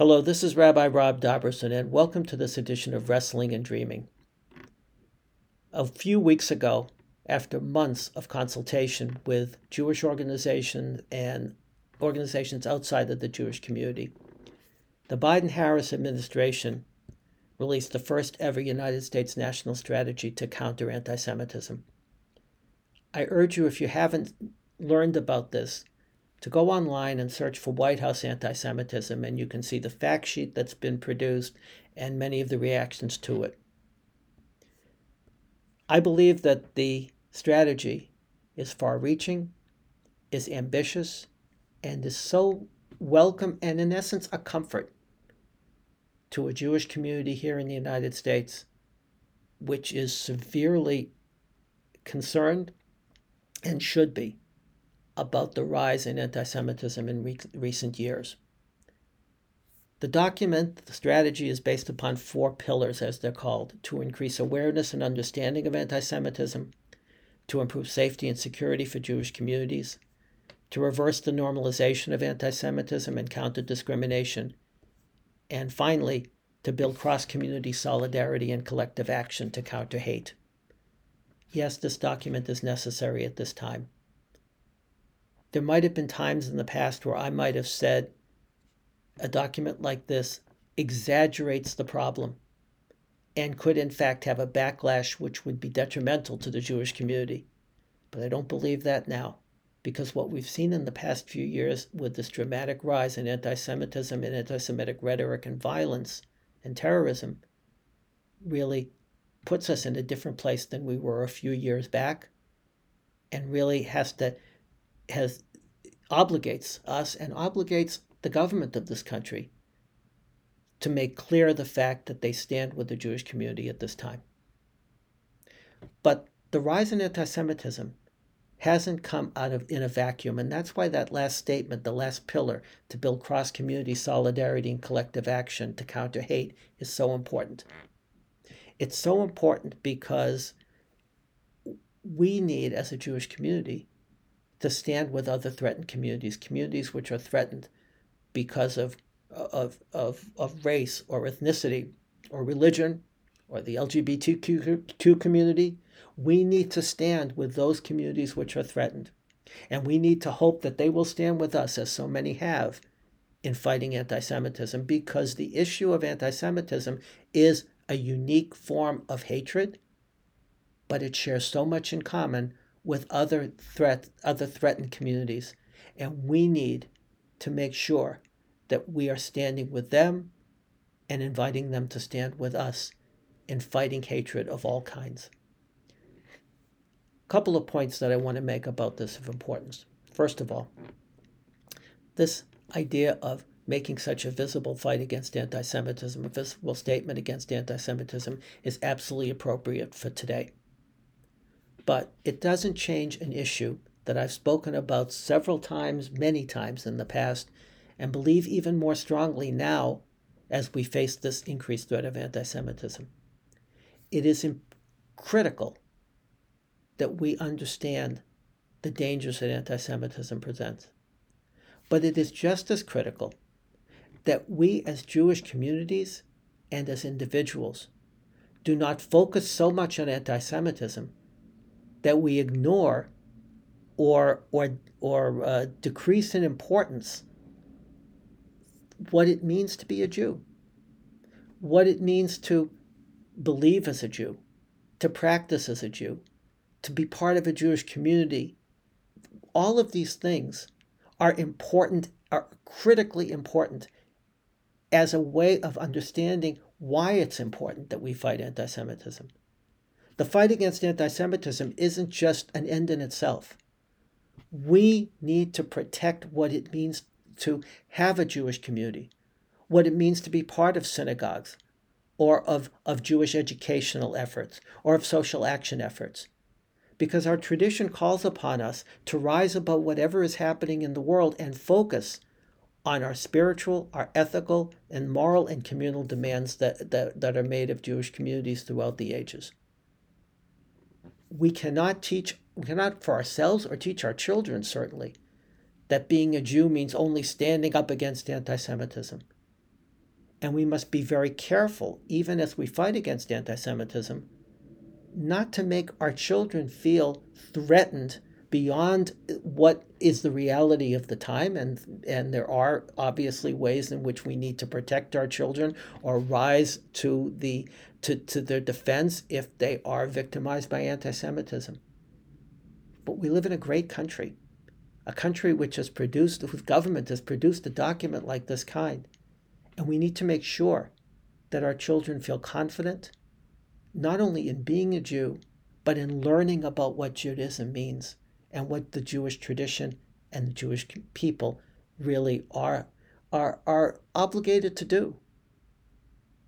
Hello, this is Rabbi Rob Dobrusin, and welcome to this edition of Wrestling and Dreaming. A few weeks ago, after months of consultation with Jewish organizations and organizations outside of the Jewish community, the Biden Harris administration released the first ever United States national strategy to counter anti Semitism. I urge you, if you haven't learned about this, to go online and search for White House anti Semitism, and you can see the fact sheet that's been produced and many of the reactions to it. I believe that the strategy is far reaching, is ambitious, and is so welcome and, in essence, a comfort to a Jewish community here in the United States, which is severely concerned and should be about the rise in anti Semitism in re- recent years. The document, the strategy, is based upon four pillars, as they're called to increase awareness and understanding of anti Semitism, to improve safety and security for Jewish communities, to reverse the normalization of anti Semitism and counter discrimination, and finally, to build cross community solidarity and collective action to counter hate. Yes, this document is necessary at this time there might have been times in the past where I might have said a document like this exaggerates the problem and could, in fact, have a backlash which would be detrimental to the Jewish community. But I don't believe that now, because what we've seen in the past few years with this dramatic rise in anti Semitism and anti Semitic rhetoric and violence and terrorism really puts us in a different place than we were a few years back and really has to has obligates us and obligates the government of this country to make clear the fact that they stand with the Jewish community at this time. But the rise in anti Semitism hasn't come out of in a vacuum, and that's why that last statement, the last pillar to build cross community solidarity and collective action to counter hate is so important. It's so important because we need, as a Jewish community, to stand with other threatened communities, communities which are threatened because of, of, of, of race or ethnicity or religion or the LGBTQ community. We need to stand with those communities which are threatened. And we need to hope that they will stand with us, as so many have, in fighting anti Semitism, because the issue of anti Semitism is a unique form of hatred, but it shares so much in common with other threat other threatened communities and we need to make sure that we are standing with them and inviting them to stand with us in fighting hatred of all kinds. A couple of points that I want to make about this of importance. First of all, this idea of making such a visible fight against anti Semitism, a visible statement against anti Semitism, is absolutely appropriate for today. But it doesn't change an issue that I've spoken about several times, many times in the past, and believe even more strongly now as we face this increased threat of anti Semitism. It is critical that we understand the dangers that anti Semitism presents. But it is just as critical that we as Jewish communities and as individuals do not focus so much on anti Semitism that we ignore or or or uh, decrease in importance what it means to be a Jew, what it means to believe as a Jew, to practice as a Jew, to be part of a Jewish community. All of these things are important, are critically important as a way of understanding why it's important that we fight anti Semitism. The fight against anti Semitism isn't just an end in itself. We need to protect what it means to have a Jewish community, what it means to be part of synagogues, or of, of Jewish educational efforts, or of social action efforts. Because our tradition calls upon us to rise above whatever is happening in the world and focus on our spiritual, our ethical, and moral and communal demands that, that, that are made of Jewish communities throughout the ages we cannot teach, we cannot for ourselves or teach our children, certainly, that being a Jew means only standing up against anti Semitism. And we must be very careful, even as we fight against anti Semitism, not to make our children feel threatened beyond what is the reality of the time and and there are obviously ways in which we need to protect our children or rise to the to, to their defense if they are victimized by anti-semitism. But we live in a great country a country which has produced whose government has produced a document like this kind. And we need to make sure that our children feel confident not only in being a Jew but in learning about what Judaism means and what the Jewish tradition and the Jewish people really are, are, are obligated to do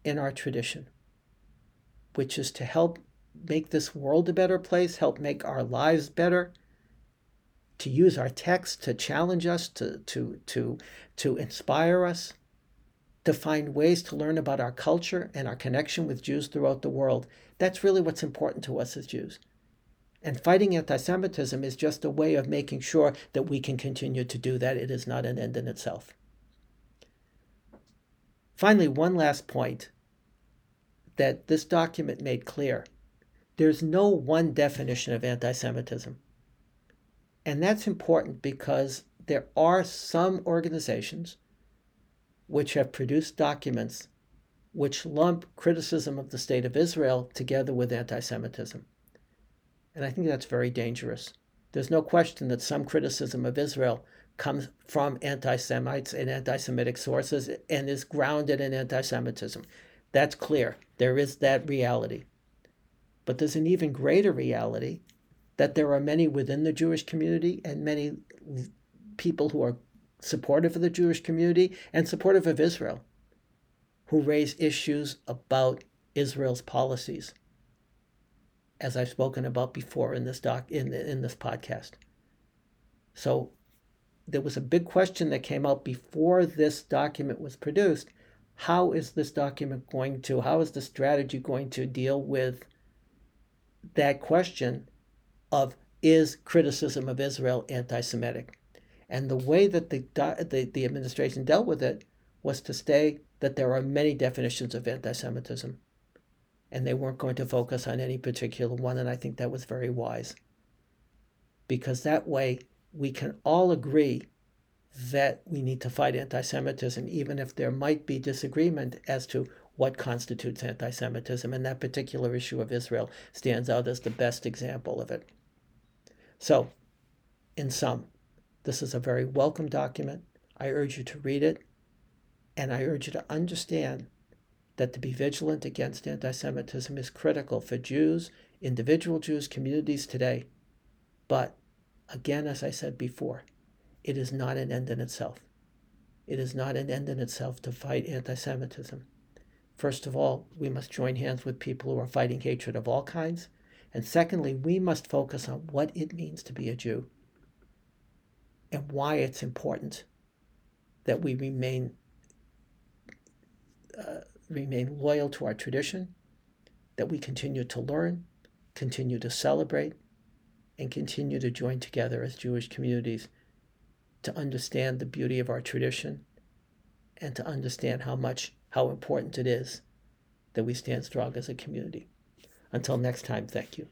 in our tradition, which is to help make this world a better place, help make our lives better, to use our text to challenge us, to, to, to, to inspire us, to find ways to learn about our culture and our connection with Jews throughout the world. That's really what's important to us as Jews. And fighting anti Semitism is just a way of making sure that we can continue to do that. It is not an end in itself. Finally, one last point that this document made clear there's no one definition of anti Semitism. And that's important because there are some organizations which have produced documents which lump criticism of the state of Israel together with anti Semitism. And I think that's very dangerous. There's no question that some criticism of Israel comes from anti Semites and anti Semitic sources and is grounded in anti Semitism. That's clear. There is that reality. But there's an even greater reality that there are many within the Jewish community and many people who are supportive of the Jewish community and supportive of Israel who raise issues about Israel's policies as I've spoken about before in this doc in in this podcast. So there was a big question that came out before this document was produced. How is this document going to, how is the strategy going to deal with that question of is criticism of Israel anti Semitic? And the way that the, the, the administration dealt with it was to say that there are many definitions of anti Semitism and they weren't going to focus on any particular one. And I think that was very wise because that way we can all agree that we need to fight anti Semitism, even if there might be disagreement as to what constitutes anti Semitism. And that particular issue of Israel stands out as the best example of it. So, in sum, this is a very welcome document. I urge you to read it, and I urge you to understand that to be vigilant against anti Semitism is critical for Jews, individual Jews, communities today. But again, as I said before, it is not an end in itself. It is not an end in itself to fight anti Semitism. First of all, we must join hands with people who are fighting hatred of all kinds. And secondly, we must focus on what it means to be a Jew and why it's important that we remain uh, remain loyal to our tradition, that we continue to learn, continue to celebrate, and continue to join together as Jewish communities to understand the beauty of our tradition and to understand how much, how important it is that we stand strong as a community. Until next time, thank you.